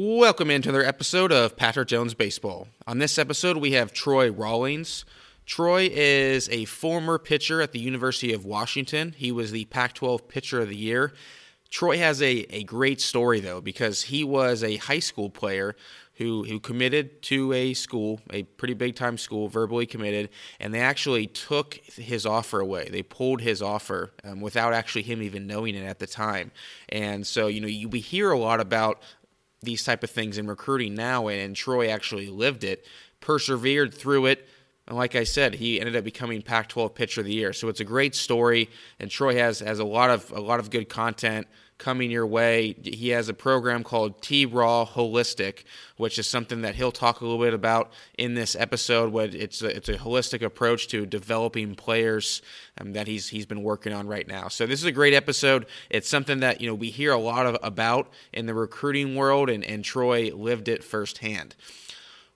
Welcome into another episode of Patrick Jones Baseball. On this episode, we have Troy Rawlings. Troy is a former pitcher at the University of Washington. He was the Pac 12 Pitcher of the Year. Troy has a, a great story, though, because he was a high school player who, who committed to a school, a pretty big time school, verbally committed, and they actually took his offer away. They pulled his offer um, without actually him even knowing it at the time. And so, you know, you, we hear a lot about these type of things in recruiting now, and, and Troy actually lived it, persevered through it. And like I said, he ended up becoming Pac-12 Pitcher of the Year. So it's a great story, and Troy has has a lot of a lot of good content coming your way. He has a program called T Raw Holistic, which is something that he'll talk a little bit about in this episode. What it's a, it's a holistic approach to developing players um, that he's he's been working on right now. So this is a great episode. It's something that you know we hear a lot of about in the recruiting world, and and Troy lived it firsthand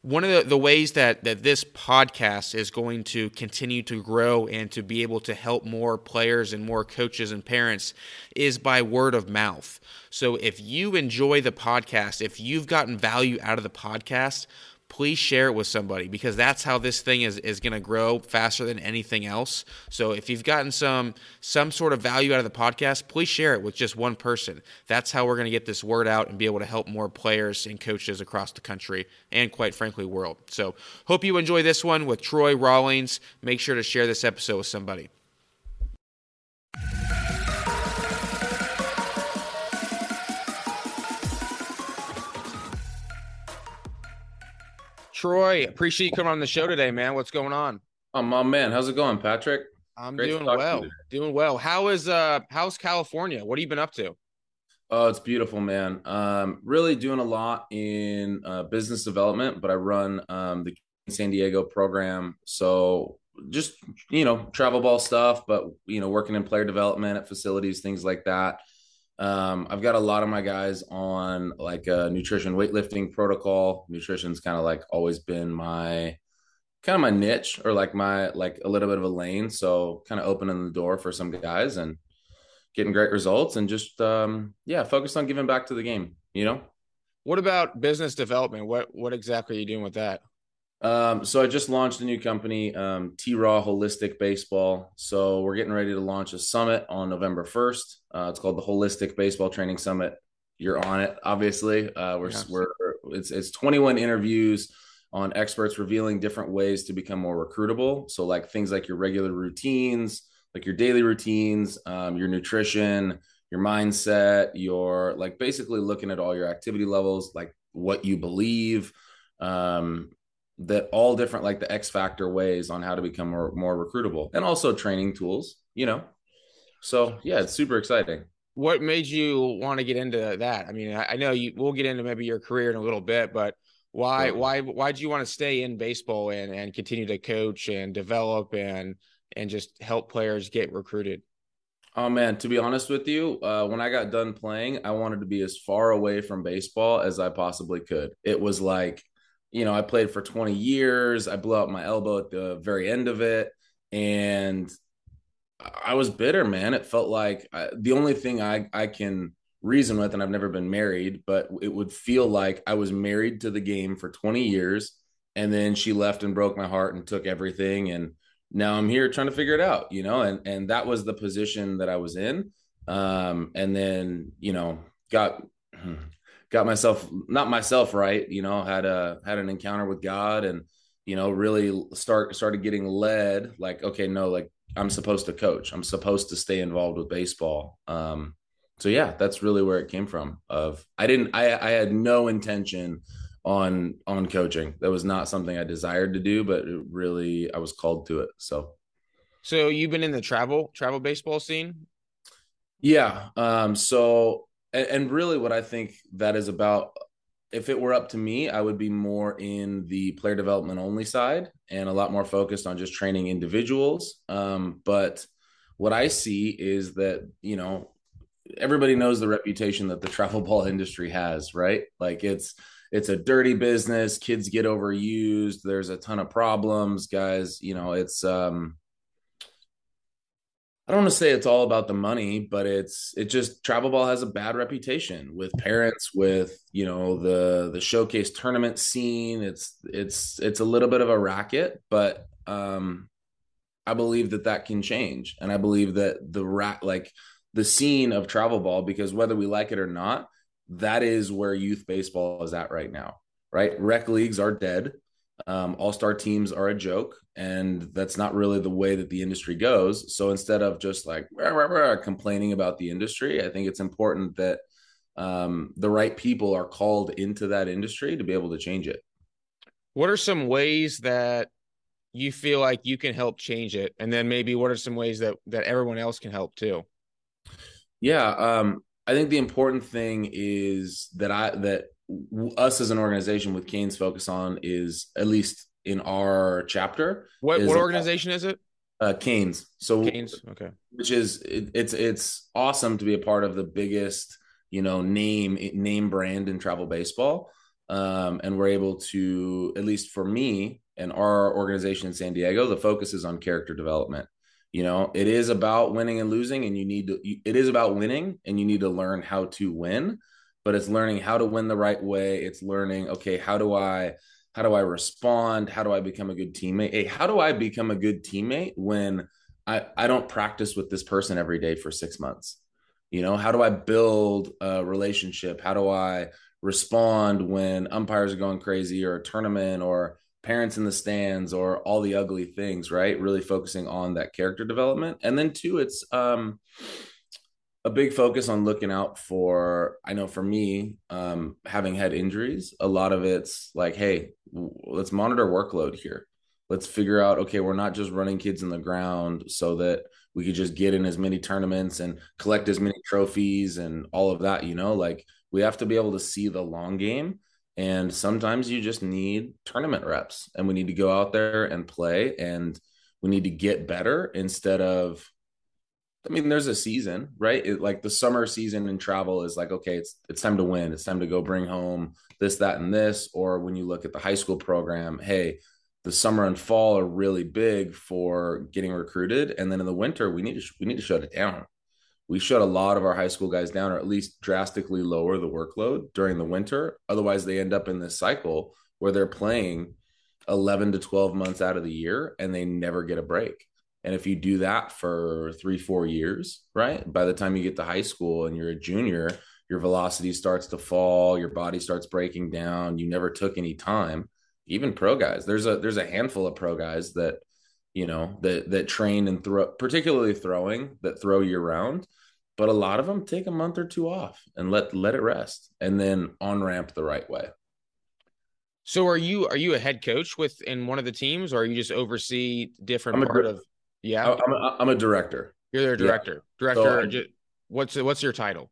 one of the, the ways that, that this podcast is going to continue to grow and to be able to help more players and more coaches and parents is by word of mouth. So if you enjoy the podcast, if you've gotten value out of the podcast, please share it with somebody because that's how this thing is, is going to grow faster than anything else. So if you've gotten some some sort of value out of the podcast, please share it with just one person. That's how we're going to get this word out and be able to help more players and coaches across the country and quite frankly world. So hope you enjoy this one with Troy Rawlings. Make sure to share this episode with somebody. Troy, appreciate you coming on the show today, man. What's going on? Oh my man, how's it going, Patrick? I'm Great doing well. Doing well. How is uh how's California? What have you been up to? Oh, it's beautiful, man. Um, really doing a lot in uh, business development, but I run um, the San Diego program. So just you know, travel ball stuff, but you know, working in player development at facilities, things like that. Um, I've got a lot of my guys on like a nutrition weightlifting protocol. Nutrition's kind of like always been my kind of my niche or like my like a little bit of a lane. So kind of opening the door for some guys and getting great results and just um yeah, focused on giving back to the game, you know? What about business development? What what exactly are you doing with that? Um, so I just launched a new company, um, T Raw Holistic Baseball. So we're getting ready to launch a summit on November 1st. Uh, it's called the Holistic Baseball Training Summit. You're on it, obviously. Uh, we're, yes. we're, it's, it's 21 interviews on experts revealing different ways to become more recruitable. So like things like your regular routines, like your daily routines, um, your nutrition, your mindset, your like basically looking at all your activity levels, like what you believe, um, that all different like the X factor ways on how to become more more recruitable and also training tools, you know. So yeah, it's super exciting. What made you want to get into that? I mean, I, know you we'll get into maybe your career in a little bit, but why why why did you want to stay in baseball and and continue to coach and develop and and just help players get recruited? Oh man, to be honest with you, uh, when I got done playing, I wanted to be as far away from baseball as I possibly could. It was like you know, I played for 20 years. I blew out my elbow at the very end of it. And I was bitter, man. It felt like I, the only thing I, I can reason with, and I've never been married, but it would feel like I was married to the game for 20 years. And then she left and broke my heart and took everything. And now I'm here trying to figure it out, you know, and, and that was the position that I was in. Um, and then, you know, got, got myself not myself right you know had a had an encounter with god and you know really start started getting led like okay no like i'm supposed to coach. I'm supposed to stay involved with baseball. Um so yeah that's really where it came from of i didn't i i had no intention on on coaching. That was not something i desired to do but really i was called to it so. So you've been in the travel travel baseball scene? Yeah um so and, and really what I think that is about if it were up to me, I would be more in the player development only side and a lot more focused on just training individuals. Um, but what I see is that, you know, everybody knows the reputation that the travel ball industry has, right? Like it's, it's a dirty business. Kids get overused. There's a ton of problems, guys. You know, it's, um, I don't want to say it's all about the money, but it's it just travel ball has a bad reputation with parents, with you know the the showcase tournament scene. It's it's it's a little bit of a racket, but um, I believe that that can change, and I believe that the rat like the scene of travel ball because whether we like it or not, that is where youth baseball is at right now. Right, rec leagues are dead. Um, All star teams are a joke, and that's not really the way that the industry goes. So instead of just like rah, rah, rah, complaining about the industry, I think it's important that um, the right people are called into that industry to be able to change it. What are some ways that you feel like you can help change it, and then maybe what are some ways that that everyone else can help too? Yeah, um, I think the important thing is that I that us as an organization with Canes focus on is at least in our chapter. What what organization is it? Uh, Canes. So Canes. Okay. Which is it, it's it's awesome to be a part of the biggest you know name name brand in travel baseball, um, and we're able to at least for me and our organization in San Diego, the focus is on character development. You know, it is about winning and losing, and you need to. It is about winning, and you need to learn how to win but it's learning how to win the right way. It's learning, okay, how do I how do I respond? How do I become a good teammate? Hey, how do I become a good teammate when I, I don't practice with this person every day for six months? You know, how do I build a relationship? How do I respond when umpires are going crazy or a tournament or parents in the stands or all the ugly things, right? Really focusing on that character development. And then two, it's um a big focus on looking out for i know for me um, having had injuries a lot of it's like hey let's monitor workload here. Let's figure out okay we're not just running kids in the ground so that we could just get in as many tournaments and collect as many trophies and all of that you know? Like we have to be able to see the long game and sometimes you just need tournament reps and we need to go out there and play and we need to get better instead of I mean, there's a season, right? It, like the summer season in travel is like, okay, it's it's time to win. It's time to go bring home this, that, and this. Or when you look at the high school program, hey, the summer and fall are really big for getting recruited, and then in the winter we need to we need to shut it down. We shut a lot of our high school guys down, or at least drastically lower the workload during the winter. Otherwise, they end up in this cycle where they're playing 11 to 12 months out of the year and they never get a break and if you do that for three, four years, right? By the time you get to high school and you're a junior, your velocity starts to fall, your body starts breaking down. You never took any time. Even pro guys, there's a there's a handful of pro guys that you know that that train and throw, particularly throwing that throw year round. But a lot of them take a month or two off and let let it rest, and then on ramp the right way. So are you are you a head coach with in one of the teams, or are you just oversee different part of? Yeah, I'm a, I'm a director. You're their director. Yeah. Director. So what's what's your title?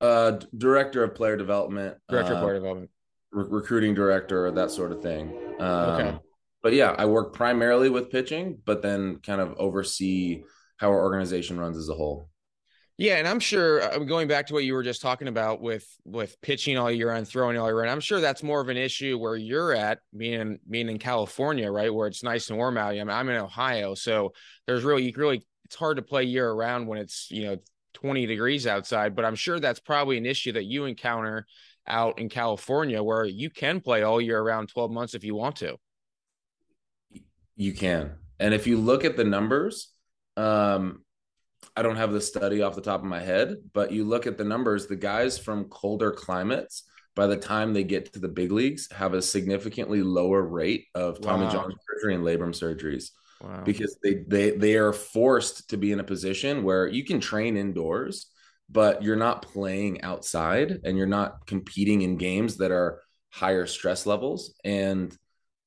Uh, director of player development. Director uh, of player development. Re- recruiting director, that sort of thing. Um, okay. But yeah, I work primarily with pitching, but then kind of oversee how our organization runs as a whole. Yeah, and I'm sure I'm going back to what you were just talking about with with pitching all year and throwing all year round, I'm sure that's more of an issue where you're at, being being in California, right, where it's nice and warm out. I mean, I'm in Ohio, so there's really really it's hard to play year around when it's you know 20 degrees outside. But I'm sure that's probably an issue that you encounter out in California, where you can play all year around 12 months if you want to. You can, and if you look at the numbers, um, I don't have the study off the top of my head, but you look at the numbers, the guys from colder climates, by the time they get to the big leagues, have a significantly lower rate of Tommy wow. John surgery and labrum surgeries. Wow. Because they they they are forced to be in a position where you can train indoors, but you're not playing outside and you're not competing in games that are higher stress levels. And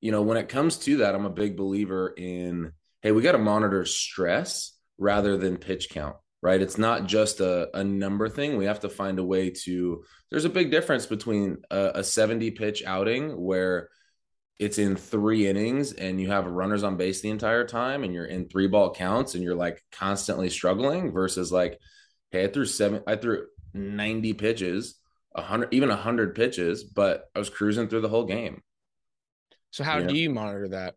you know, when it comes to that, I'm a big believer in hey, we got to monitor stress rather than pitch count right? It's not just a, a number thing. We have to find a way to there's a big difference between a, a 70 pitch outing where it's in three innings and you have runners on base the entire time and you're in three ball counts and you're like constantly struggling versus like hey i threw seven i threw 90 pitches 100 even 100 pitches but i was cruising through the whole game. So how you do know? you monitor that?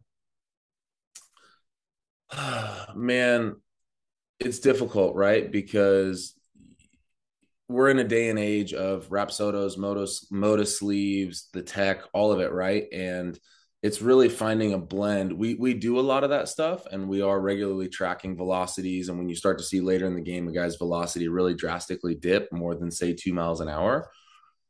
Man it's difficult, right? Because we're in a day and age of Rapsodos, Motus, Moto sleeves, the tech, all of it, right? And it's really finding a blend. We we do a lot of that stuff, and we are regularly tracking velocities. And when you start to see later in the game a guy's velocity really drastically dip more than say two miles an hour,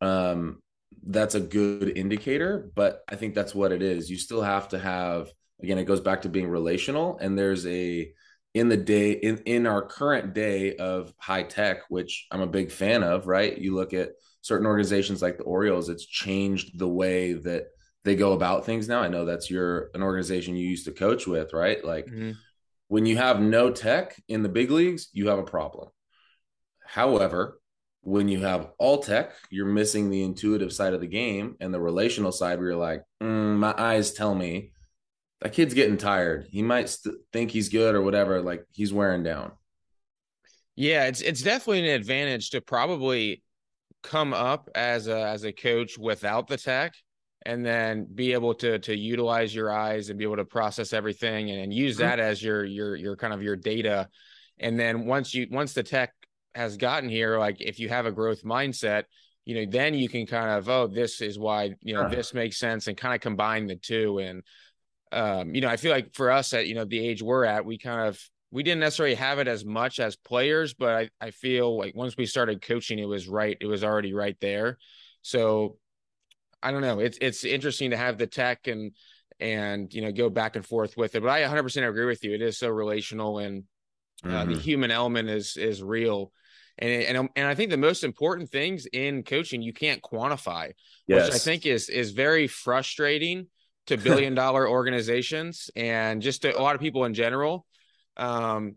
um, that's a good indicator. But I think that's what it is. You still have to have again. It goes back to being relational, and there's a in the day in in our current day of high tech, which I'm a big fan of. Right, you look at certain organizations like the Orioles. It's changed the way that they go about things now. I know that's your an organization you used to coach with, right? Like mm-hmm. when you have no tech in the big leagues, you have a problem. However, when you have all tech, you're missing the intuitive side of the game and the relational side where you're like, mm, my eyes tell me that kid's getting tired. He might st- think he's good or whatever. Like he's wearing down. Yeah, it's it's definitely an advantage to probably come up as a as a coach without the tech and then be able to to utilize your eyes and be able to process everything and, and use that as your your your kind of your data and then once you once the tech has gotten here like if you have a growth mindset you know then you can kind of oh this is why you know this makes sense and kind of combine the two and um you know i feel like for us at you know the age we're at we kind of we didn't necessarily have it as much as players but i i feel like once we started coaching it was right it was already right there so I don't know. It's it's interesting to have the tech and and you know go back and forth with it. But I 100% agree with you. It is so relational, and uh, mm-hmm. the human element is is real. And and and I think the most important things in coaching you can't quantify, yes. which I think is is very frustrating to billion dollar organizations and just to a lot of people in general. Um,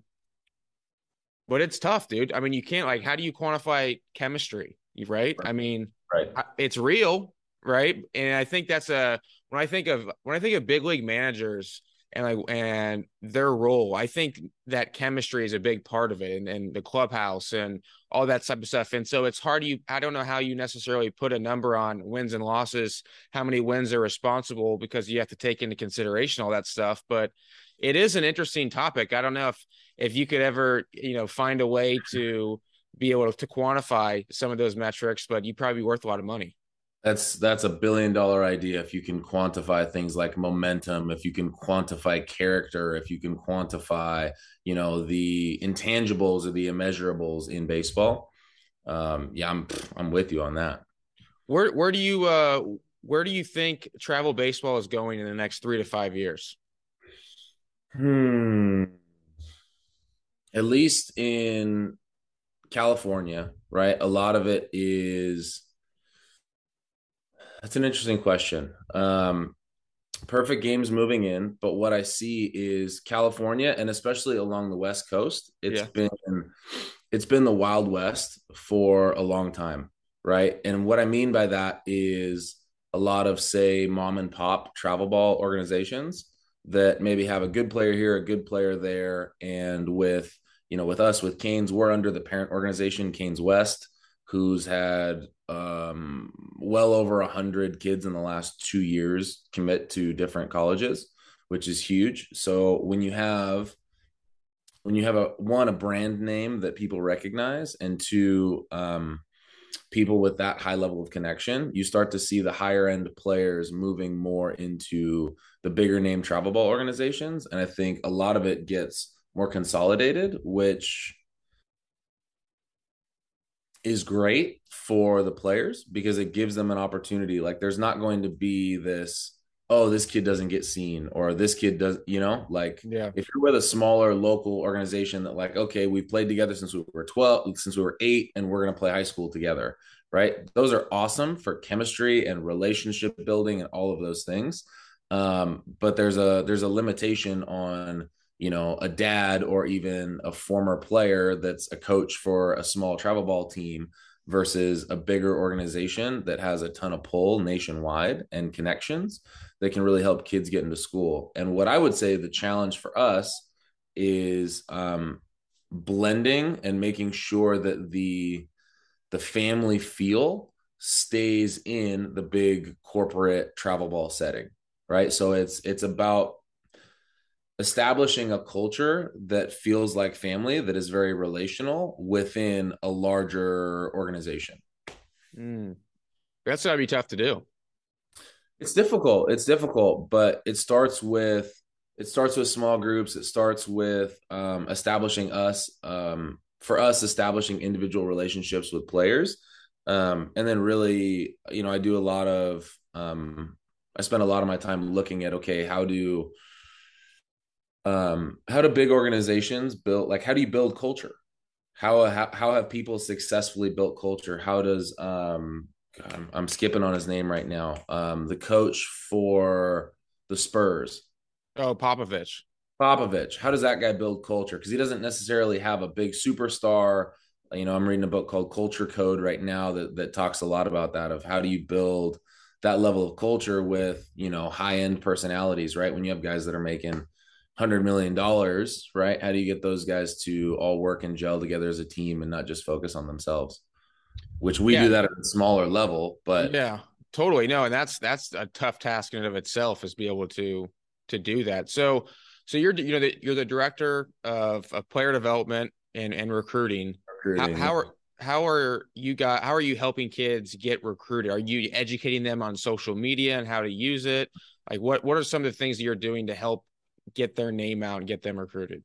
but it's tough, dude. I mean, you can't like how do you quantify chemistry, right? I mean, right. It's real, right? And I think that's a when I think of when I think of big league managers and like and their role, I think that chemistry is a big part of it and, and the clubhouse and all that type of stuff. And so it's hard you I don't know how you necessarily put a number on wins and losses, how many wins are responsible because you have to take into consideration all that stuff. But it is an interesting topic. I don't know if if you could ever, you know, find a way to be able to quantify some of those metrics, but you'd probably be worth a lot of money. That's that's a billion dollar idea if you can quantify things like momentum, if you can quantify character, if you can quantify, you know, the intangibles or the immeasurables in baseball. Um, yeah, I'm I'm with you on that. Where where do you uh where do you think travel baseball is going in the next three to five years? Hmm. At least in California, right? A lot of it is that's an interesting question. Um, Perfect Game's moving in, but what I see is California and especially along the West Coast, It's yeah. been it's been the Wild West for a long time, right? And what I mean by that is a lot of say mom and pop travel ball organizations that maybe have a good player here, a good player there, and with you know with us with Canes, we're under the parent organization Canes West, who's had um, well over a hundred kids in the last two years commit to different colleges, which is huge. So when you have when you have a one a brand name that people recognize, and two um, people with that high level of connection, you start to see the higher end players moving more into the bigger name travel ball organizations, and I think a lot of it gets more consolidated, which is great for the players because it gives them an opportunity. Like there's not going to be this, oh, this kid doesn't get seen or this kid does, you know, like yeah. if you're with a smaller local organization that like, okay, we've played together since we were 12, since we were eight, and we're going to play high school together. Right. Those are awesome for chemistry and relationship building and all of those things. Um, but there's a there's a limitation on you know a dad or even a former player that's a coach for a small travel ball team versus a bigger organization that has a ton of pull nationwide and connections that can really help kids get into school. And what i would say the challenge for us is um, blending and making sure that the the family feel stays in the big corporate travel ball setting right? So it's it's about establishing a culture that feels like family that is very relational within a larger organization. Mm. that's gotta be tough to do. It's difficult it's difficult but it starts with it starts with small groups it starts with um, establishing us um, for us establishing individual relationships with players. Um, and then really you know i do a lot of um, i spend a lot of my time looking at okay how do um, how do big organizations build like how do you build culture? How how, how have people successfully built culture? How does um God, I'm, I'm, skipping on his name right now. Um the coach for the spurs. Oh popovich. Popovich. How does that guy build culture? Because he doesn't necessarily have a big superstar. You know i'm reading a book called culture code right now that that talks a lot about that of how do you build that level of culture with you know high end personalities right? When you have guys that are making hundred million dollars, right? How do you get those guys to all work and gel together as a team and not just focus on themselves? Which we yeah. do that at a smaller level, but yeah, totally. No, and that's that's a tough task in and of itself is be able to to do that. So so you're you know the, you're the director of, of player development and and recruiting. recruiting. How, how are how are you guys how are you helping kids get recruited? Are you educating them on social media and how to use it? Like what what are some of the things that you're doing to help get their name out and get them recruited?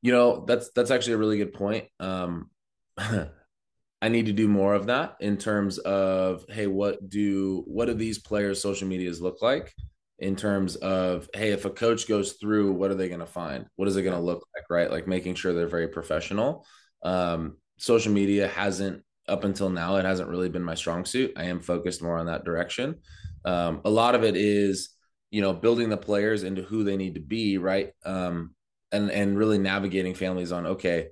You know, that's that's actually a really good point. Um, I need to do more of that in terms of hey, what do what do these players' social medias look like? In terms of hey, if a coach goes through, what are they going to find? What is it going to look like? Right, like making sure they're very professional. Um, social media hasn't up until now it hasn't really been my strong suit. I am focused more on that direction. Um, a lot of it is you know building the players into who they need to be right? Um and and really navigating families on okay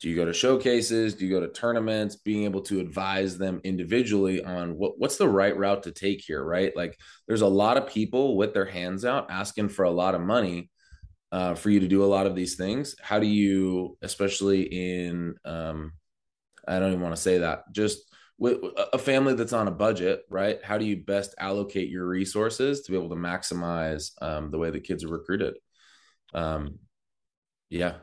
do you go to showcases? Do you go to tournaments? Being able to advise them individually on what what's the right route to take here right? Like there's a lot of people with their hands out asking for a lot of money uh, for you to do a lot of these things. How do you especially in um i don't even want to say that just with a family that's on a budget, right? How do you best allocate your resources to be able to maximize um, the way the kids are recruited? Um, yeah,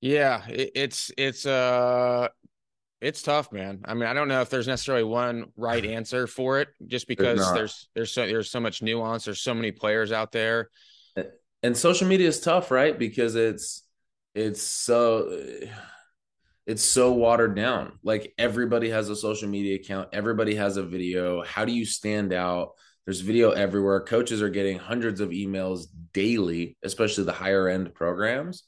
yeah, it, it's it's uh it's tough, man. I mean, I don't know if there's necessarily one right answer for it, just because there's there's, there's so there's so much nuance. There's so many players out there, and social media is tough, right? Because it's it's so it's so watered down. Like everybody has a social media account, everybody has a video. How do you stand out? There's video everywhere. Coaches are getting hundreds of emails daily, especially the higher end programs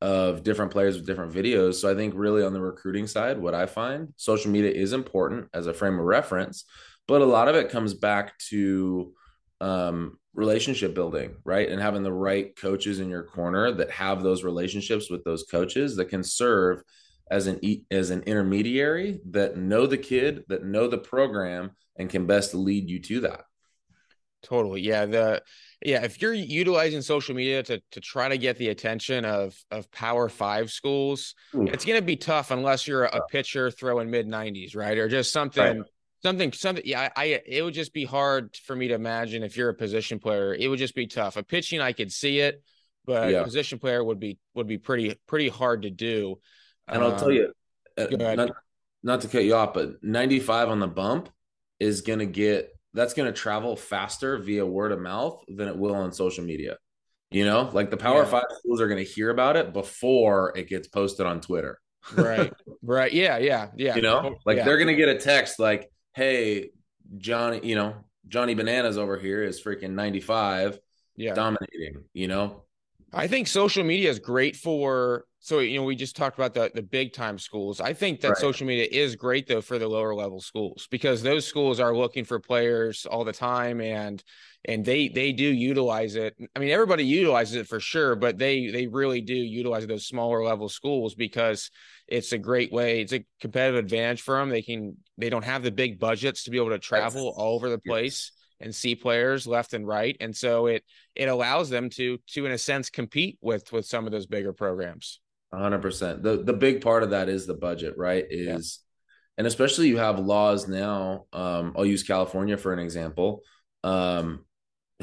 of different players with different videos. So I think really on the recruiting side, what I find social media is important as a frame of reference, but a lot of it comes back to um, relationship building, right? And having the right coaches in your corner that have those relationships with those coaches that can serve as an as an intermediary that know the kid, that know the program, and can best lead you to that. Totally, yeah. The yeah, if you're utilizing social media to to try to get the attention of of Power Five schools, Ooh. it's going to be tough unless you're a, a pitcher throwing mid nineties, right, or just something. Right. Something, something. Yeah, I, I. It would just be hard for me to imagine if you're a position player. It would just be tough. A pitching, I could see it, but yeah. position player would be would be pretty pretty hard to do. And I'll tell um, you, uh, not, not to cut you off, but 95 on the bump is going to get that's going to travel faster via word of mouth than it will on social media. You know, like the Power yeah. Five schools are going to hear about it before it gets posted on Twitter. right. Right. Yeah. Yeah. Yeah. You know, like yeah. they're going to get a text like, hey, Johnny, you know, Johnny Bananas over here is freaking 95 yeah. dominating, you know? I think social media is great for so you know we just talked about the the big time schools. I think that right. social media is great though for the lower level schools because those schools are looking for players all the time and and they they do utilize it. I mean everybody utilizes it for sure but they they really do utilize those smaller level schools because it's a great way it's a competitive advantage for them they can they don't have the big budgets to be able to travel all over the place and see players left and right and so it it allows them to to in a sense compete with with some of those bigger programs hundred percent. The the big part of that is the budget, right? Is yeah. and especially you have laws now. Um, I'll use California for an example. Um,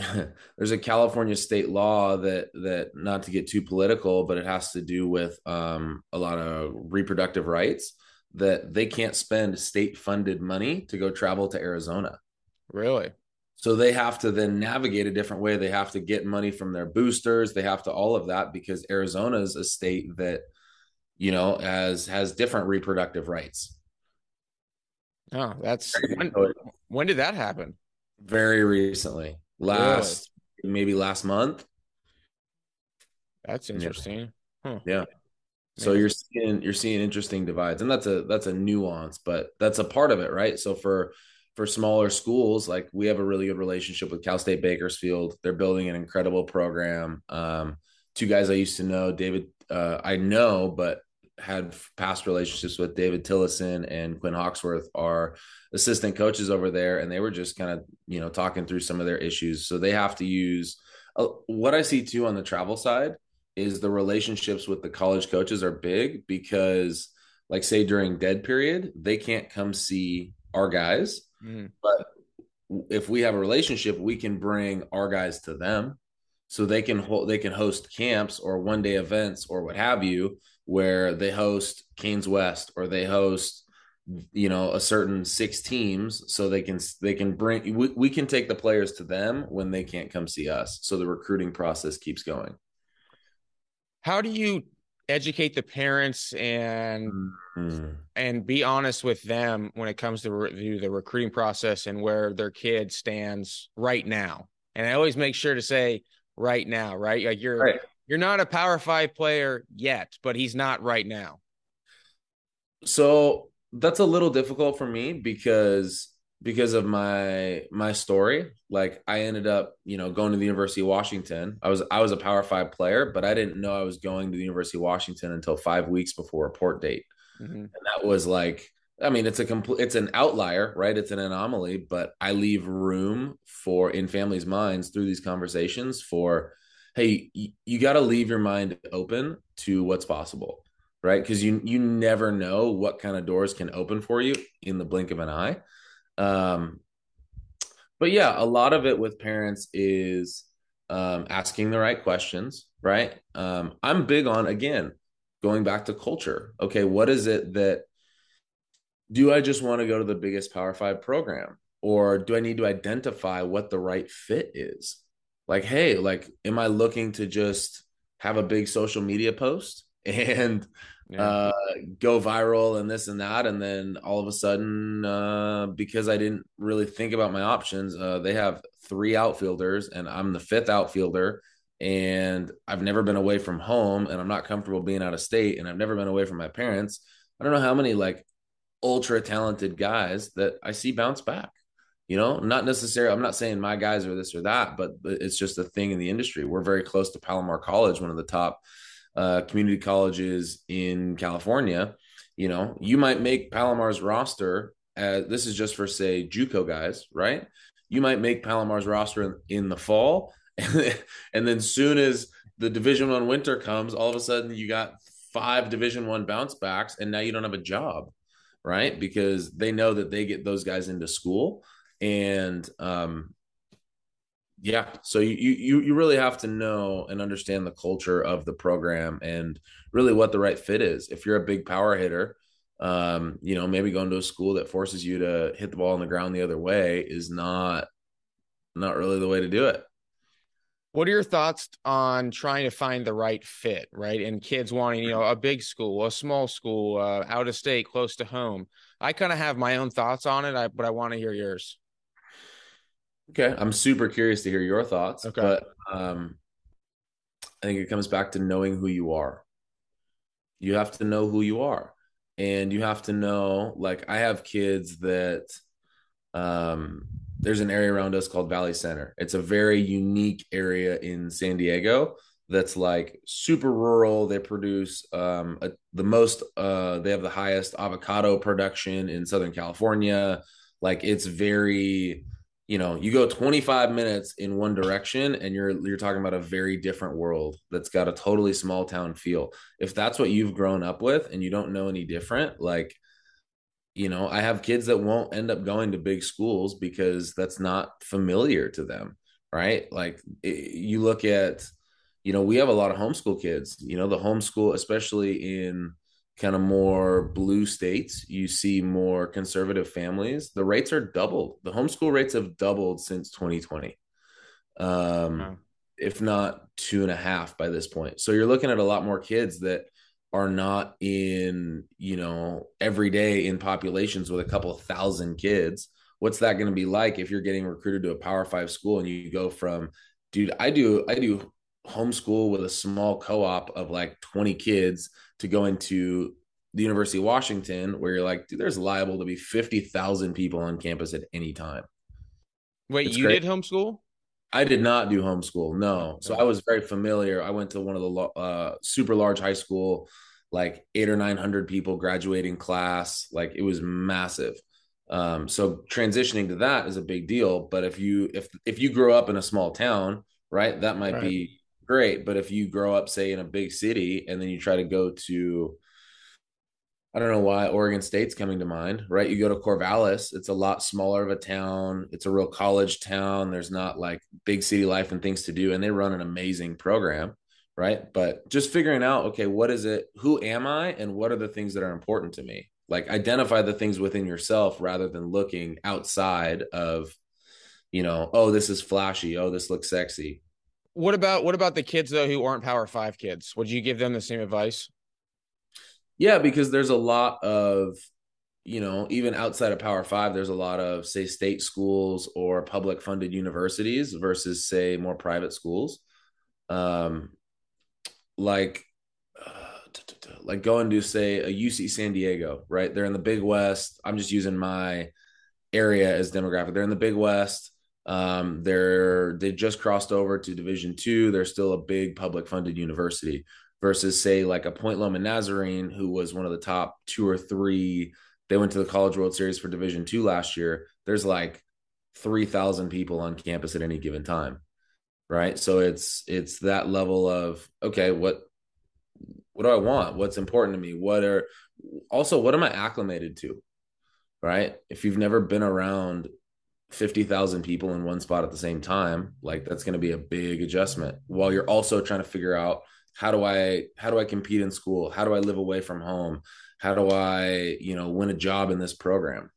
there's a California state law that that not to get too political, but it has to do with um, a lot of reproductive rights that they can't spend state funded money to go travel to Arizona. Really? So they have to then navigate a different way. They have to get money from their boosters. They have to all of that because Arizona is a state that, you know, has has different reproductive rights. Oh, that's when, when did that happen? Very recently last really? maybe last month. That's interesting. Yeah. Huh. yeah. So you're seeing you're seeing interesting divides, and that's a that's a nuance, but that's a part of it, right? So for for smaller schools, like we have a really good relationship with Cal State Bakersfield. They're building an incredible program. Um, two guys I used to know, David, uh, I know, but had past relationships with David Tillison and Quinn Hawksworth are assistant coaches over there, and they were just kind of you know talking through some of their issues. So they have to use uh, what I see too on the travel side is the relationships with the college coaches are big because, like, say during dead period, they can't come see our guys, mm-hmm. but if we have a relationship, we can bring our guys to them. So they can hold they can host camps or one day events or what have you where they host Canes West or they host you know a certain six teams. So they can they can bring we, we can take the players to them when they can't come see us. So the recruiting process keeps going. How do you educate the parents and mm-hmm. and be honest with them when it comes to re- the recruiting process and where their kid stands right now and i always make sure to say right now right like you're right. you're not a power five player yet but he's not right now so that's a little difficult for me because because of my my story. Like i ended up you know going to the university of washington. I was i was a power five player but i didn't know i was going to the university of washington until five weeks before report date. Mm-hmm. and that was like i mean it's a complete it's an outlier right? It's an anomaly but i leave room for in families minds through these conversations for hey you, you got to leave your mind open to what's possible right? Because you you never know what kind of doors can open for you in the blink of an eye um, but yeah, a lot of it with parents is um, asking the right questions, right? Um, I'm big on, again, going back to culture. Okay, what is it that do I just want to go to the biggest Power Five program? Or do I need to identify what the right fit is? Like, hey, like, am I looking to just have a big social media post and yeah. uh, go viral and this and that. And then all of a sudden, uh, because I didn't really think about my options, uh, they have three outfielders and I'm the fifth outfielder. And I've never been away from home and I'm not comfortable being out of state and I've never been away from my parents. I don't know how many like ultra talented guys that I see bounce back. You know, not necessarily, I'm not saying my guys are this or that, but it's just a thing in the industry. We're very close to Palomar College, one of the top uh, community colleges in California, you know, you might make Palomar's roster. As, this is just for say JUCO guys, right? You might make Palomar's roster in, in the fall, and, and then soon as the Division One winter comes, all of a sudden you got five Division One bounce backs, and now you don't have a job, right? Because they know that they get those guys into school, and um, yeah so you you you really have to know and understand the culture of the program and really what the right fit is. If you're a big power hitter um you know maybe going to a school that forces you to hit the ball on the ground the other way is not not really the way to do it. What are your thoughts on trying to find the right fit right? And kids wanting you know a big school a small school uh, out of state close to home. I kind of have my own thoughts on it I, but i want to hear yours Okay, I'm super curious to hear your thoughts. Okay, but um, I think it comes back to knowing who you are. You have to know who you are, and you have to know. Like, I have kids that um, there's an area around us called Valley Center. It's a very unique area in San Diego that's like super rural. They produce um, a, the most. Uh, they have the highest avocado production in Southern California. Like, it's very you know you go 25 minutes in one direction and you're you're talking about a very different world that's got a totally small town feel if that's what you've grown up with and you don't know any different like you know i have kids that won't end up going to big schools because that's not familiar to them right? Like it, you look at, you know, we have a lot of homeschool kids. You know, the homeschool, especially in kind of more blue states, you see more conservative families. The rates are doubled. The homeschool rates have doubled since 2020. Um, wow. if not two and a half by this point. So you're looking at a lot more kids that are not in, you know, every day in populations with a couple thousand kids. What's that going to be like if you're getting recruited to a power five school and you go from, dude, I do, I do homeschool with a small co-op of like 20 kids to go into the University of Washington, where you're like, dude, there's liable to be 50,000 people on campus at any time. Wait, it's you great. did homeschool? I did not do homeschool. No. So I was very familiar. I went to one of the uh, super large high school, like eight or 900 people graduating class. Like it was massive. Um, so transitioning to that is a big deal. But if you, if, if you grow up in a small town, right, that might right. be great. But if you grow up, say in a big city and then you try to go to, I don't know why Oregon State's coming to mind, right? You go to Corvallis, it's a lot smaller of a town. It's a real college town. There's not like big city life and things to do, and they run an amazing program, right? But just figuring out, okay, what is it? Who am I? And what are the things that are important to me? Like identify the things within yourself rather than looking outside of, you know, oh, this is flashy. Oh, this looks sexy. What about what about the kids though who aren't Power Five kids? Would you give them the same advice? Yeah, because there's a lot of, you know, even outside of Power Five, there's a lot of, say, state schools or public funded universities versus, say, more private schools. Um, like, uh, like going to say a UC San Diego, right? They're in the Big West. I'm just using my area as demographic. They're in the Big West. Um, they're they just crossed over to Division two. They're still a big public funded university versus say like a Point Loma Nazarene, who was one of the top two or three. They went to the College World Series for Division two last year. There's like three thousand people on campus at any given time, right? So it's it's that level of okay, what what do I want? What's important to me? What are also what am I acclimated to? Right? If you've never been around 50,000 people in one spot at the same time, like that's going to be a big adjustment while you're also trying to figure out how do i how do i compete in school? How do i live away from home? How do i you know win a job in this program?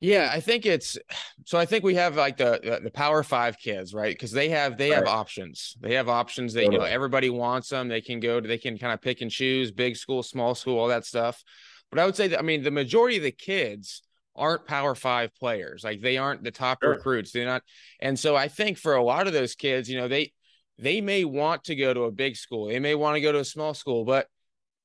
Yeah i think it's so i think we have like the the power five kids right? Because they have they have options. They have options that totally. you know everybody wants them they can go to they can kind of pick and choose big school small school all that stuff. But i would say that i mean the majority of the kids aren't power five players like they aren't the top sure. recruits they're not and so i think for a lot of those kids you know they they may want to go to a big school, they may want to go to a small school, but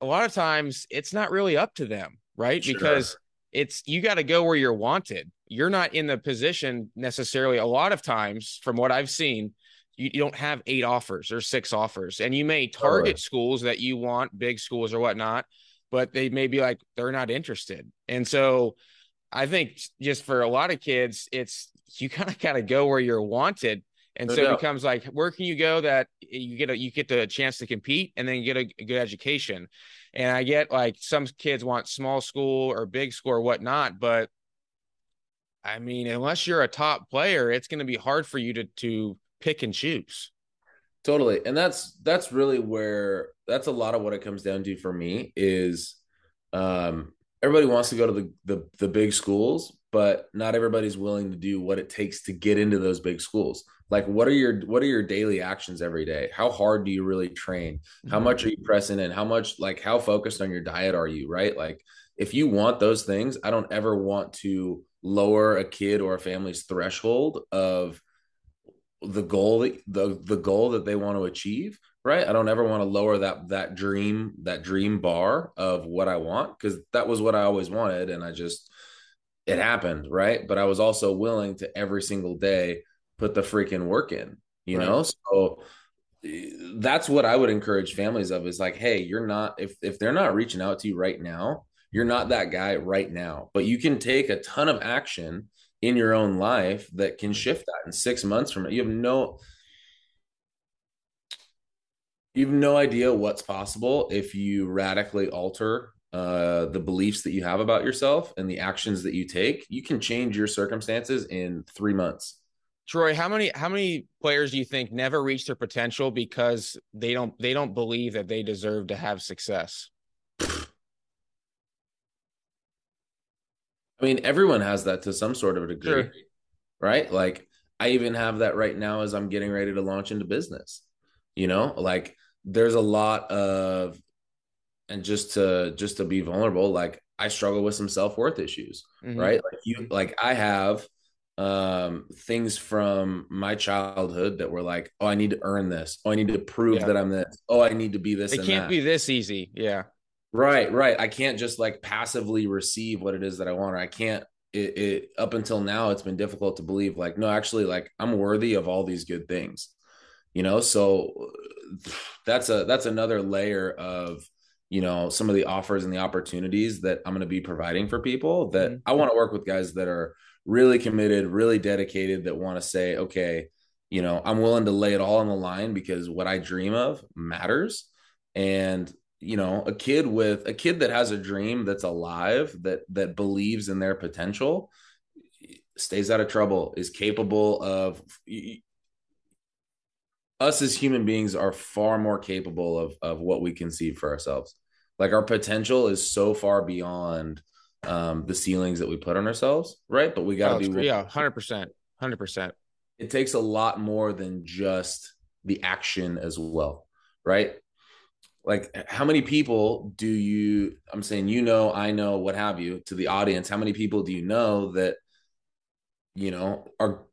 a lot of times it's not really up to them, right? Sure. Because it's you got to go where you're wanted. You're not in the position necessarily. A lot of times, from what I've seen, you, you don't have eight offers or six offers, and you may target schools that you want, big schools or whatnot, but they may be like they're not interested. And so, I think just for a lot of kids, it's you kind of got to go where you're wanted and no so doubt. it becomes like, where can you go that you get a you get the chance to compete and then get a, a, good education? And I get like some kids want small school or big school or whatnot, but I mean, unless you're a top player, it's going to be hard for you to to pick and choose. Totally, and that's that's really where that's a lot of what it comes down to for me is, um, everybody wants to go to the the, the big schools, but not everybody's willing to do what it takes to get into those big schools. Like what are your what are your daily actions every day? How hard do you really train? How mm-hmm. much are you pressing in? How much like how focused on your diet are you right? Like if you want those things i don't ever want to lower a kid or a family's threshold of the goal that, the the goal that they want to achieve right i don't ever want to lower that that dream that dream bar of what i want because that was what i always wanted and i just it happened right but i was also willing to every single day put the freaking work in, you right. know? So that's what I would encourage families of is like, hey, you're not if if they're not reaching out to you right now, you're not that guy right now. But you can take a ton of action in your own life that can mm. shift that in six months from it. You have no you have no idea what's possible if you radically alter uh, the beliefs that you have about yourself and the actions that you take. You can change your circumstances in three months Troy, how many how many players do you think never reach their potential because they don't they don't believe that they deserve to have success? I mean, everyone has that to some sort of a degree, sure. right? Like I even have that right now as I'm getting ready to launch into business. You know, like there's a lot of and just to just to be vulnerable, like I struggle with some self-worth issues, mm-hmm. right? Like you like I have um things from my childhood that were like oh i need to earn this oh i need to prove yeah. that i'm this oh i need to be this it can't that. be this easy yeah right right i can't just like passively receive what it is that i want or i can't it, it up until now it's been difficult to believe like no actually like i'm worthy of all these good things you know so that's a that's another layer of you know some of the offers and the opportunities that i'm going to be providing for people that mm-hmm. i want to work with guys that are really committed, really dedicated that want to say, okay, you know, I'm willing to lay it all on the line because what I dream of matters. And, you know, a kid with a kid that has a dream that's alive, that that believes in their potential, stays out of trouble, is capable of us as human beings are far more capable of of what we conceive for ourselves. Like our potential is so far beyond um, the ceilings that we put on ourselves, right? But we got to oh, be yeah, hundred percent, hundred percent. It takes a lot more than just the action as well, right? Like, how many people do you? I'm saying, you know, I know, what have you, to the audience. How many people do you know that, you know, are?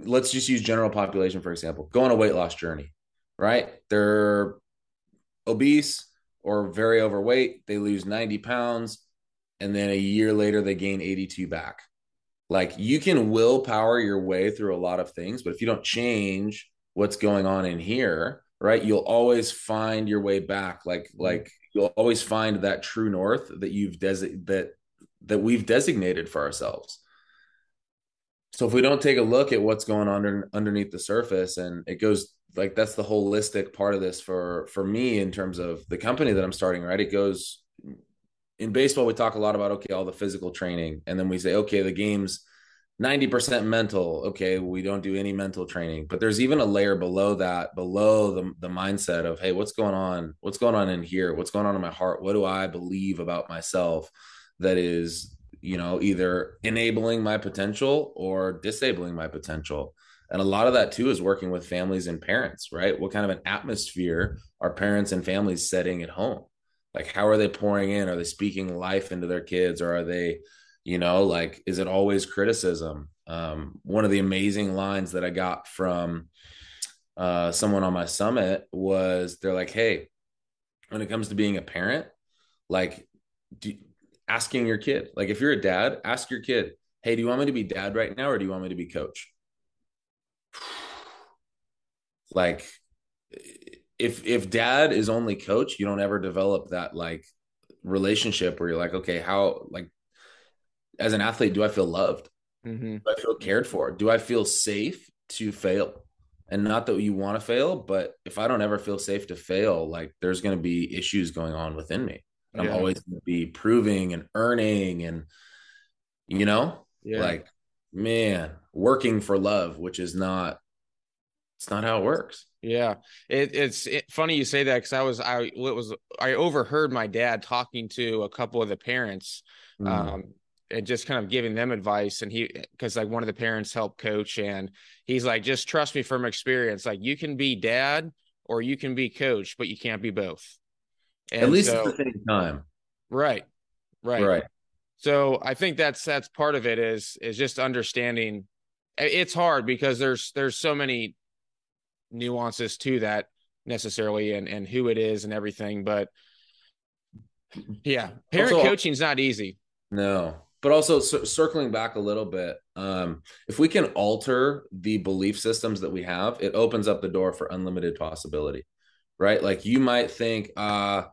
Let's just use general population for example. Go on a weight loss journey, right? They're obese or very overweight. They lose 90 pounds and then a year later they gain 82 back. Like you can willpower your way through a lot of things, but if you don't change what's going on in here, right, you'll always find your way back. Like mm-hmm. like you'll always find that true north that you've desi- that that we've designated for ourselves. So if we don't take a look at what's going on under, underneath the surface, and it goes like that's the holistic part of this for for me in terms of the company that I'm starting. Right, it goes in baseball, we talk a lot about okay, all the physical training, and then we say okay, the game's ninety percent mental. Okay, we don't do any mental training, but there's even a layer below that, below the the mindset of hey, what's going on? What's going on in here? What's going on in my heart? What do I believe about myself that is you know either enabling my potential or disabling my potential? And a lot of that too is working with families and parents, right? What kind of an atmosphere are parents and families setting at home? like how are they pouring in are they speaking life into their kids or are they you know like is it always criticism um, one of the amazing lines that i got from uh, someone on my summit was they're like hey when it comes to being a parent like do, asking your kid like if you're a dad ask your kid hey do you want me to be dad right now or do you want me to be coach like if if dad is only coach, you don't ever develop that like relationship where you're like, okay, how like as an athlete, do I feel loved? Mm-hmm. Do I feel cared for? Do I feel safe to fail? And not that you want to fail, but if I don't ever feel safe to fail, like there's going to be issues going on within me. Yeah. I'm always going to be proving and earning and, you know, yeah. like, man, working for love, which is not it's not how it works. Yeah, it, it's it, funny you say that because I was I it was I overheard my dad talking to a couple of the parents, mm. um, and just kind of giving them advice. And he because like one of the parents helped coach, and he's like, just trust me from experience. Like you can be dad or you can be coach, but you can't be both. And At least so, at the same time. Right. Right. Right. So I think that's that's part of it is is just understanding. It's hard because there's there's so many nuances to that necessarily and and who it is and everything but yeah parent also, coaching is not easy no but also c- circling back a little bit um, if we can alter the belief systems that we have it opens up the door for unlimited possibility right? Like you might think uh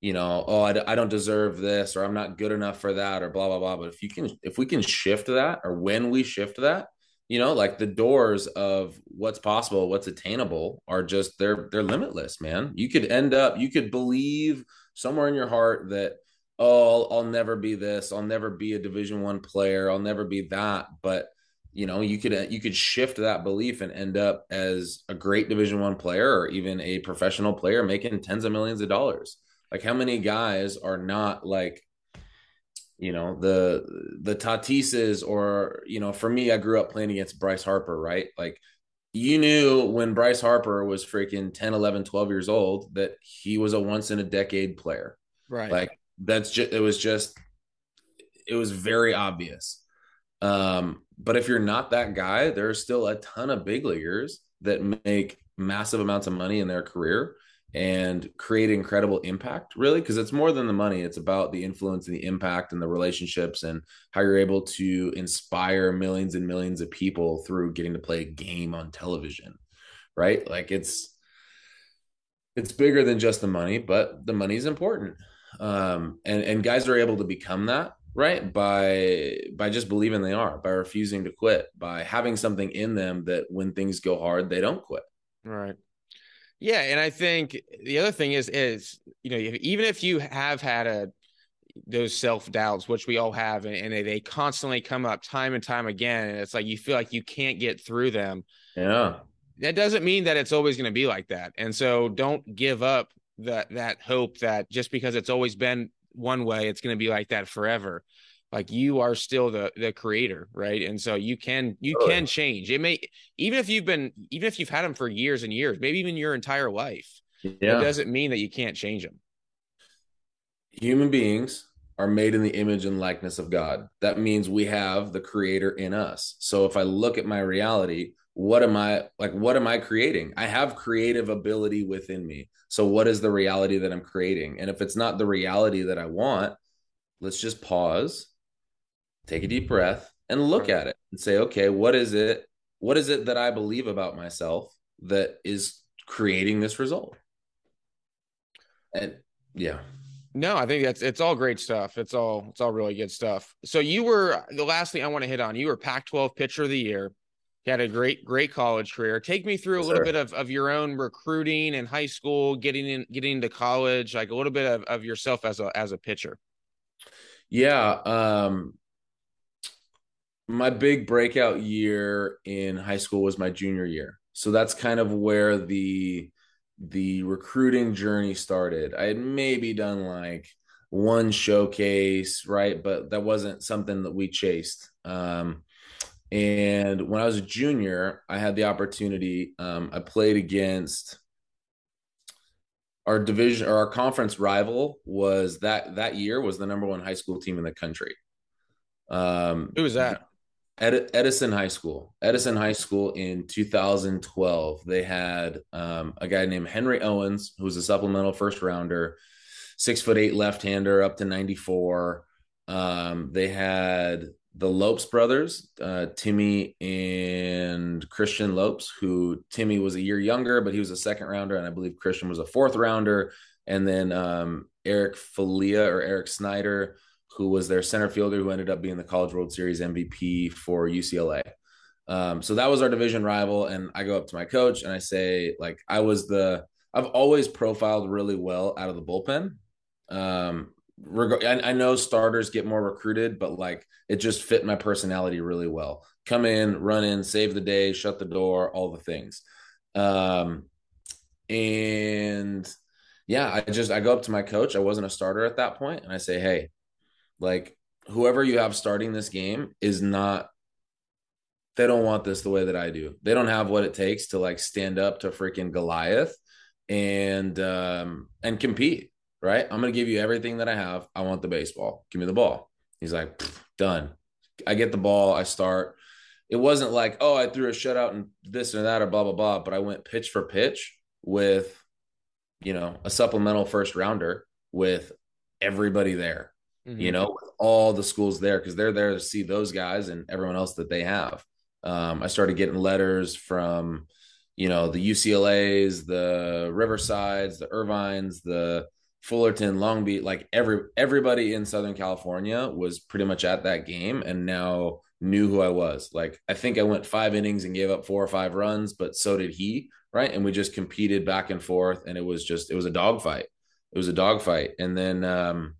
you know oh I, I don't deserve this or i'm not good enough for that or blah blah blah. But if you can if we can shift that or when we shift that you know like the doors of what's possible what's attainable are just they're they're limitless man. You could end up you could believe somewhere in your heart that oh I'll, I'll never be this i'll never be a division one player i'll never be that. But you know you could uh, you could shift that belief and end up as a great division one player or even a professional player making tens of millions of dollars. Like how many guys are not like you know the the tatises or you know for me i grew up playing against bryce harper right? Like you knew when bryce harper was freaking 10 11 12 years old that he was a once in a decade player. Right. Like that's just it was just it was very obvious um, but if you're not that guy, there are still a ton of big leaguers that make massive amounts of money in their career and create incredible impact, really, because it's more than the money. It's about the influence and the impact and the relationships and how you're able to inspire millions and millions of people through getting to play a game on television, right? Like it's it's bigger than just the money, but the money is important. Um, and and guys are able to become that right? By by just believing they are by refusing to quit by having something in them that when things go hard they don't quit. Right. Yeah and i think the other thing is is you know even if you have had a those self doubts which we all have and, and they, they constantly come up time and time again and it's like you feel like you can't get through them. Yeah. That doesn't mean that it's always going to be like that. And so don't give up that that hope that just because it's always been one way it's going to be like that forever. Like you are still the the creator right? And so you can you oh, can change. It may even if you've been even if you've had them for years and years maybe even your entire life yeah. it doesn't mean that you can't change them human beings are made in the image and likeness of god. That means we have the creator in us. So if i look at my reality what am i like what am i creating i have creative ability within me so what is the reality that i'm creating and if it's not the reality that i want let's just pause take a deep breath and look at it and say okay what is it what is it that i believe about myself that is creating this result and yeah no, I think that's it's all great stuff. It's all it's all really good stuff. So you were the last thing I want to hit on. You were Pac-12 pitcher of the year. You had a great, great college career. Take me through a little bit of, of your own recruiting in high school, getting in, getting into college, like a little bit of, of yourself as a as a pitcher. Yeah. Um my big breakout year in high school was my junior year. So that's kind of where the the recruiting journey started. I had maybe done like one showcase, right? But that wasn't something that we chased. Um, and when I was a junior, I had the opportunity. Um, I played against our division or our conference rival was that that year was the number one high school team in the country. Um, Who was that? Ed, Edison High School. Edison High School in 2012. They had um, a guy named Henry Owens, who was a supplemental first rounder, six foot eight left hander, up to 94. Um, they had the Lopes brothers, uh, Timmy and Christian Lopes, who Timmy was a year younger, but he was a second rounder, and I believe Christian was a fourth rounder. And then um, Eric Filia or Eric Snyder, who was their center fielder, who ended up being the College World Series MVP for UCLA. Um, so that was our division rival. And I go up to my coach and I say, like, I was the, I've always profiled really well out of the bullpen. Um, reg- I, I know starters get more recruited, but like it just fit my personality really well. Come in, run in, save the day, shut the door, all the things. Um, and yeah, I just I go up to my coach. I wasn't a starter at that point, and I say, "Hey, like whoever you have starting this game is not. They don't want this the way that I do. They don't have what it takes to like stand up to freaking Goliath and um and compete right? I'm going to give you everything that I have. I want the baseball. Give me the ball. He's like, done. I get the ball. I start. It wasn't like, oh, I threw a shutout and this and that or blah, blah, blah. But I went pitch for pitch with, you know, a supplemental first rounder with everybody there, mm-hmm. you know, with all the schools there because they're there to see those guys and everyone else that they have. Um, I started getting letters from, you know, the UCLA's, the Riversides, the Irvines, the Fullerton, Long Beach, like every everybody in Southern California was pretty much at that game and now knew who I was. Like I think I went five innings and gave up four or five runs, but so did he, right? And we just competed back and forth, and it was just it was a dogfight. It was a dogfight, and then um,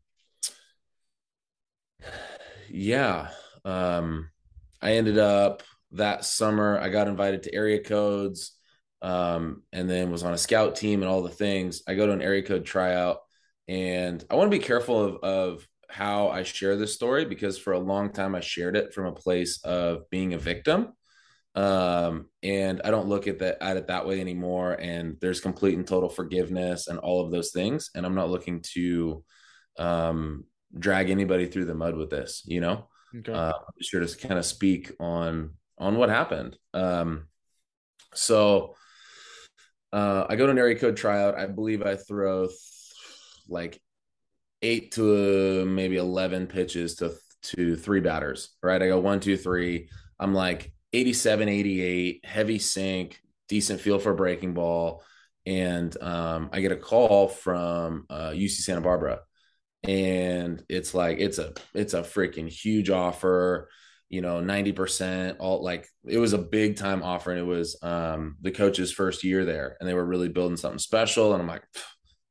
yeah, um, I ended up that summer, I got invited to area codes um, and then was on a scout team and all the things. I go to an area code tryout, and I want to be careful of, of how I share this story because for a long time I shared it from a place of being a victim. Um, and I don't look at that at it that way anymore. And there's complete and total forgiveness and all of those things. And I'm not looking to um, drag anybody through the mud with this, you know. Okay. Uh, sure to kind of speak on on what happened. Um, so uh, I go to an area code tryout. I believe I throw th- like eight to uh, maybe 11 pitches to, to three batters, right? I go one, two, three. I'm like 87, 88, heavy sink, decent feel for breaking ball. And um, I get a call from uh, UC Santa Barbara. And it's like, it's a, it's a freaking huge offer you know 90% all like it was a big time offer and it was um the coach's first year there and they were really building something special and i'm like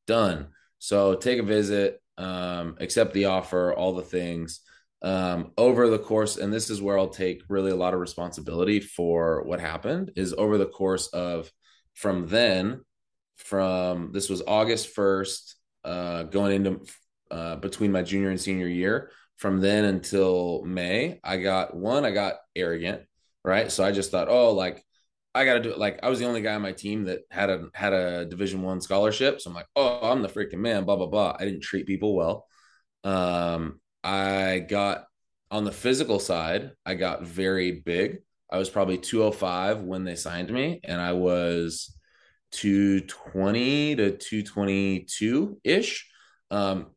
done so take a visit um accept the offer all the things um over the course and this is where i'll take really a lot of responsibility for what happened is over the course of from then from this was august 1st uh going into uh between my junior and senior year from then until May, I got one, I got arrogant, right? So I just thought, oh, like I got to do it. Like I was the only guy on my team that had a had a Division One scholarship, so I'm like, oh, I'm the freaking man. Blah blah blah. I didn't treat people well. Um, I got on the physical side, I got very big. I was probably 205 when they signed me, and I was 220 to 222 ish. Um,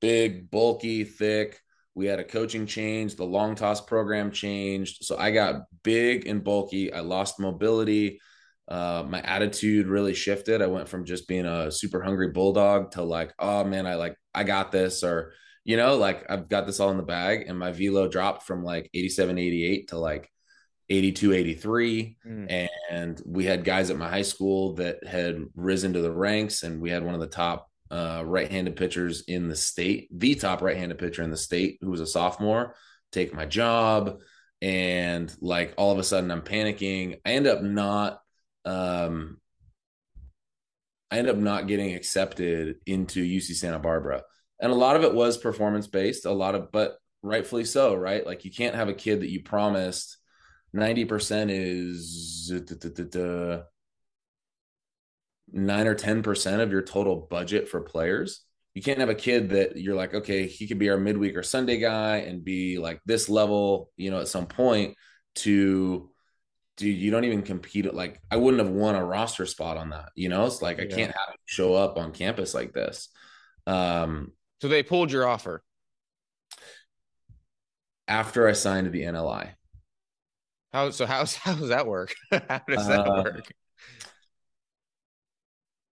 big, bulky, thick. We had a coaching change. The long toss program changed. So I got big and bulky. I lost mobility. Uh, my attitude really shifted. I went from just being a super hungry bulldog to like, oh man, I like, I got this, or, you know, like I've got this all in the bag. And my velo dropped from like 87, 88 to like 82, 83. Mm. And we had guys at my high school that had risen to the ranks, and we had one of the top uh, right-handed pitchers in the state, the top right-handed pitcher in the state, who was a sophomore, take my job, and like all of a sudden I'm panicking. I end up not, um, I end up not getting accepted into UC Santa Barbara, and a lot of it was performance based. A lot of, but rightfully so, right? Like you can't have a kid that you promised ninety percent is nine or 10% of your total budget for players. You can't have a kid that you're like, okay, he could be our midweek or Sunday guy and be like this level, you know, at some point to dude, you don't even compete at like I wouldn't have won a roster spot on that. You know, it's like I can't have show up on campus like this. Um so they pulled your offer after I signed the NLI. How so? How's how does that work? how does that uh, work?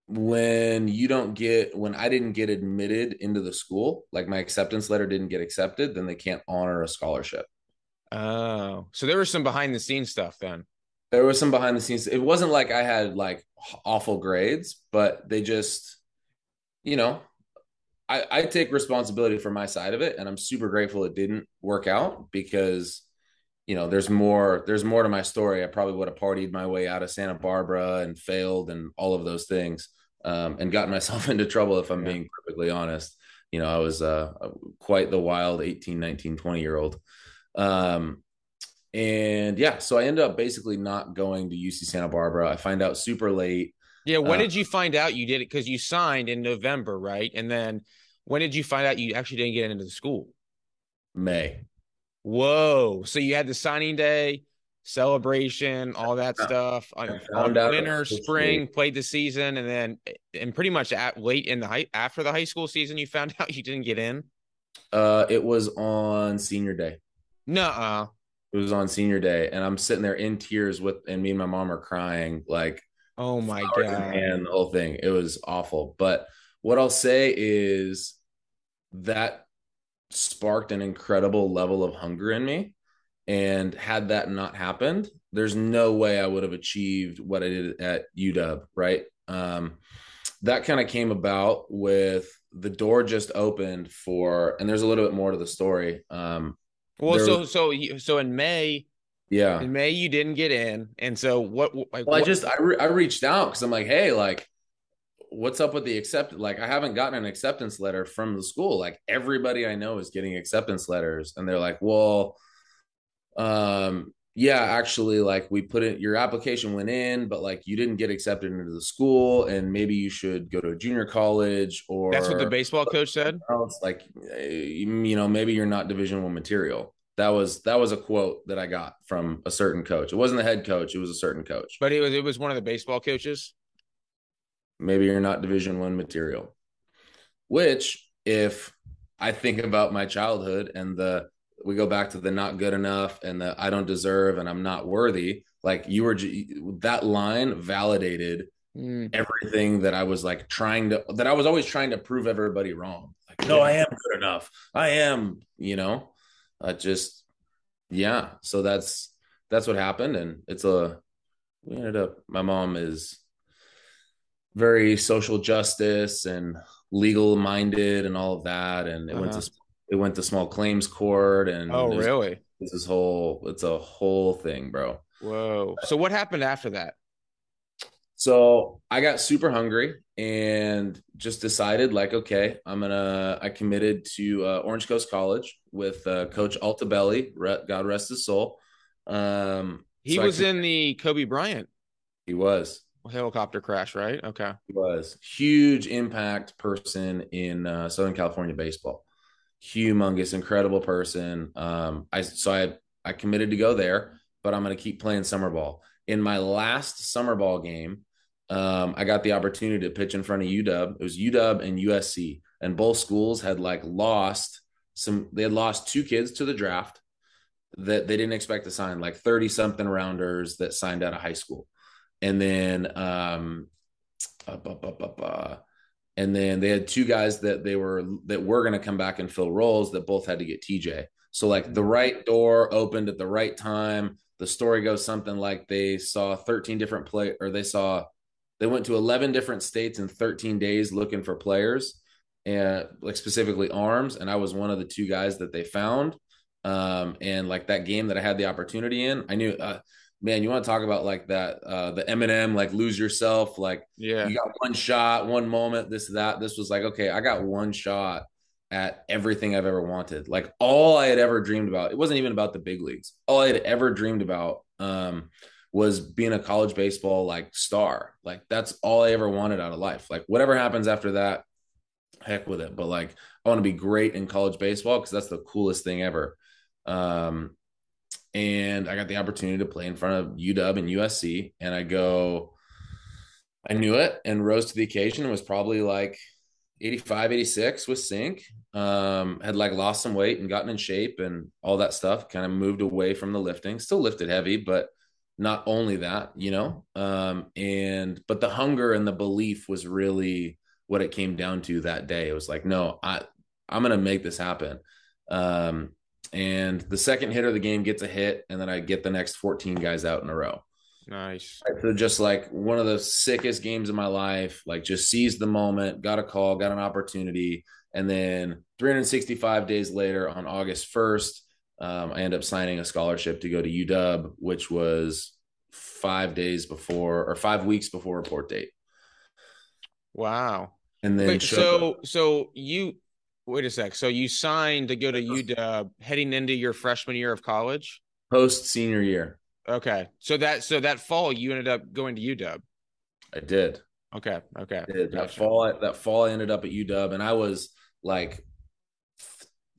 When you don't get when I didn't get admitted into the school, like my acceptance letter didn't get accepted, then they can't honor a scholarship. Oh, so there was some behind the scenes stuff then. There was some behind the scenes. It wasn't like I had like awful grades, but they just, you know, I, I take responsibility for my side of it, and I'm super grateful it didn't work out because, you know, there's more. There's more to my story. I probably would have partied my way out of Santa Barbara and failed and all of those things um, and gotten myself into trouble if I'm yeah. being perfectly honest. You know, I was uh, quite the wild 18, 19, 20 year old. Um, and yeah, so I ended up basically not going to UC Santa Barbara. I find out super late. Yeah, when uh, did you find out you did it? Because you signed in November, right? And then when did you find out you actually didn't get into the school? May. Whoa! So you had the signing day, celebration, all that stuff. On, on winter, spring, played the season, and then and pretty much at late in the high after the high school season, you found out you didn't get in. Uh, it was on senior day. No, it was on senior day, and I'm sitting there in tears with, and me and my mom are crying like, oh my god, and the whole thing. It was awful. But what I'll say is that sparked an incredible level of hunger in me and had that not happened, there's no way I would have achieved what I did at UW, right? Um, that kind of came about with the door just opened for, and there's a little bit more to the story. Um, well, so was, so so in May, Yeah. In May, you didn't get in, and so what? Like, well, I just I, re- I reached out because I'm like, hey, like, what's up with the accept? Like, I haven't gotten an acceptance letter from the school. Like, everybody I know is getting acceptance letters, and they're like, well, um, yeah, actually, like, we put it, your application went in, but like, you didn't get accepted into the school, and maybe you should go to a junior college or that's what the baseball coach said. else. Like, eh, you know, maybe you're not Division One material. That was that was a quote that I got from a certain coach. It wasn't the head coach; it was a certain coach. But it was it was one of the baseball coaches. maybe you're not division one material which if i think about my childhood and the we go back to the not good enough and the i don't deserve and i'm not worthy. Like you were that line validated Mm. everything that i was like trying to that i was always trying to prove everybody wrong. Like no i am good enough. I am you know? Uh, just yeah. So that's that's what happened and it's a we ended up my mom is very social justice and legal minded and all of that and it went Uh-huh. to it went to small claims court and Oh, really? this is whole it's a whole thing bro Whoa. So what happened after that? so i got super hungry and just decided like okay i'm gonna i committed to uh, orange coast college with uh, coach altobelli god rest his soul um He so was com- in the Kobe Bryant he was helicopter crash, right? Okay. He was huge impact person in uh, Southern California baseball. Humongous, incredible person. Um, I so I I committed to go there, but I'm going to keep playing summer ball. In my last summer ball game, um, I got the opportunity to pitch in front of UW. It was UW and USC, and both schools had like lost some. They had lost two kids to the draft that they didn't expect to sign, like 30 something rounders that signed out of high school and then um uh, and then they had two guys that they were that were going to come back and fill roles that both had to get TJ. So like the right door opened at the right time. The story goes something like they saw 13 different play or they saw they went to 11 different states in 13 days looking for players and like specifically arms and I was one of the two guys that they found um and like that game that I had the opportunity in I knew uh, man, you want to talk about like that, uh, the Eminem, like lose yourself, like Yeah. you got one shot, one moment, this, that. This was like, okay, I got one shot at everything I've ever wanted. Like all I had ever dreamed about. It wasn't even about the big leagues. All I had ever dreamed about um, was being a college baseball like star. Like that's all I ever wanted out of life. Like whatever happens after that, heck with it. But like I want to be great in college baseball because that's the coolest thing ever. Um, and I got the opportunity to play in front of UW and USC. And I go, I knew it and rose to the occasion. It was probably like 85, 86 with sink. Um, had like lost some weight and gotten in shape and all that stuff. Kind of moved away from the lifting. Still lifted heavy, but not only that, you know. Um, and but the hunger and the belief was really what it came down to that day. It was like, no, I I'm gonna make this happen. Um, and the second hitter of the game gets a hit, and then I get the next 14 guys out in a row. Nice. So just like one of the sickest games of my life, like just seized the moment, got a call, got an opportunity, and then 365 days later, on August 1st, um, I end up signing a scholarship to go to UW, which was five days before or five weeks before report date, Wow. and then Wait, so so you wait a sec. So you signed to go to UW heading into your freshman year of college? post senior year, Okay. So that so that fall you ended up going to UW. I did. Okay. Okay. did. That Gotcha. fall, that fall, I ended up at UW, and I was like,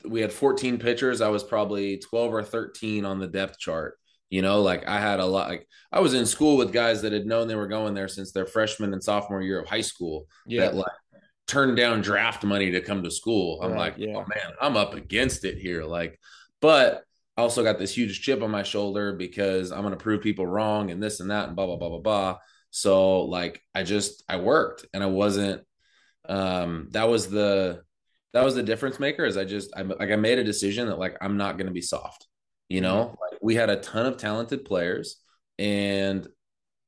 we had 14 pitchers. I was probably 12 or 13 on the depth chart. You know, like I had a lot. Like I was in school with guys that had known they were going there since their freshman and sophomore year of high school. Yeah. That like turned down draft money to come to school. I'm Right, like, yeah. oh man, I'm up against it here. Like, but I also got this huge chip on my shoulder because I'm going to prove people wrong and this and that and blah blah blah blah blah. So like I just I worked and I wasn't um that was the that was the difference maker is I just I like I made a decision that like I'm not going to be soft. You know, like we had a ton of talented players and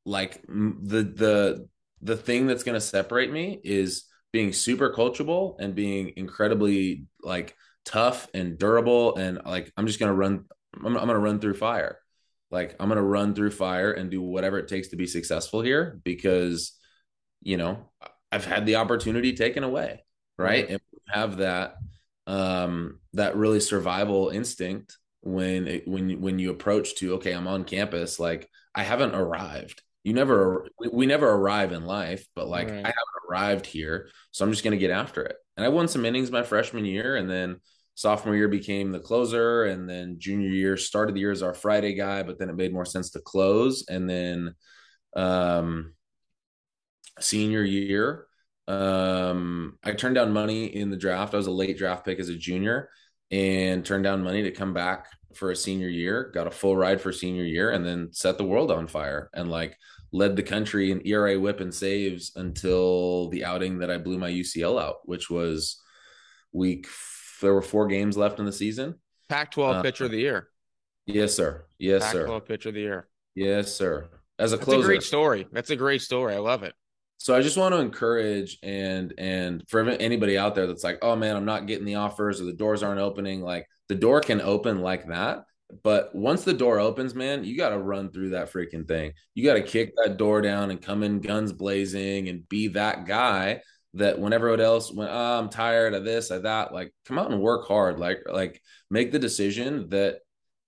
like the the the thing that's going to separate me is being super coachable and being incredibly like tough and durable and like I'm just going to run I'm, I'm going to run through fire. like I'm gonna run through fire and do whatever it takes to be successful here because you know I've had the opportunity taken away, right? Mm-hmm. And have that um that really survival instinct when it, when when you approach to okay, I'm on campus, like I haven't arrived. You never we never arrive in life, but like right. I haven't arrived here, so I'm just gonna get after it. And I won some innings my freshman year, and then sophomore year became the closer and then junior year started the year as our friday guy but then it made more sense to close and then um senior year um i turned down money in the draft i was a late draft pick as a junior and turned down money to come back for a senior year got a full ride for senior year and then set the world on fire and like led the country in era whip and saves until the outing that i blew my ucl out which was week there were four games left in the season. Pac-12 uh, pitcher of the year. Yes, sir. Yes, Pac-12 sir. Pac-12 pitcher of the year. Yes, sir. As a That's closer, a great story. That's a great story. I love it. So I just want to encourage and and for anybody out there that's like, oh man, I'm not getting the offers or the doors aren't opening. Like the door can open like that, but once the door opens, man, you got to run through that freaking thing. You got to kick that door down and come in guns blazing and be that guy that when everyone else went, oh, I'm tired of this, of that, like come out and work hard. Like, like make the decision that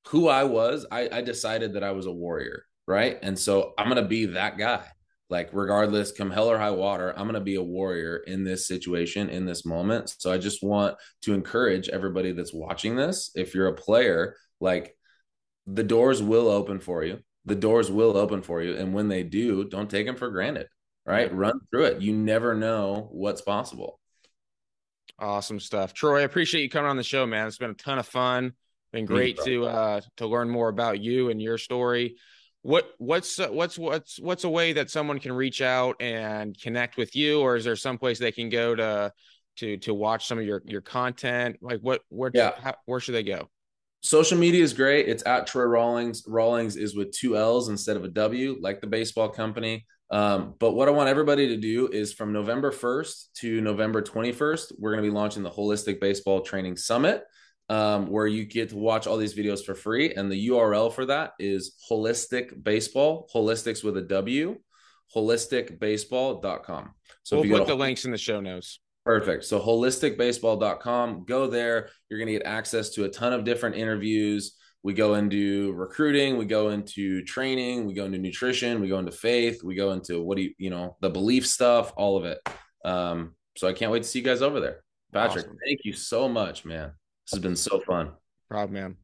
who I was, I, I decided that I was a warrior, right? And so I'm gonna be that guy. Like, regardless, come hell or high water, I'm gonna be a warrior in this situation, in this moment. So I just want to encourage everybody that's watching this. If you're a player, like the doors will open for you. The doors will open for you. And when they do, don't take them for granted right? Run through it. You never know what's possible. Awesome stuff. Troy, I appreciate you coming on the show, man. It's been a ton of fun. Been great to uh to learn more about you and your story. What what's what's what's what's a way that someone can reach out and connect with you or is there some place they can go to to to watch some of your your content? Like what where yeah. How, where should they go? Social media is great. It's at Troy Rallings. Rallings is with two L's instead of a W, like the baseball company. Um, but what I want everybody to do is from November 1st to November 21st, we're going to be launching the Holistic Baseball Training Summit, um, where you get to watch all these videos for free. And the URL for that is Holistic Baseball, holistics with a W, holisticbaseball.com. So we'll put the links in the show notes. Perfect. So holisticbaseball.com, go there. You're going to get access to a ton of different interviews we go into recruiting we go into training we go into nutrition we go into faith we go into what do you you know the belief stuff all of it um so i can't wait to see you guys over there patrick awesome. thank you so much man this has been so fun. Proud man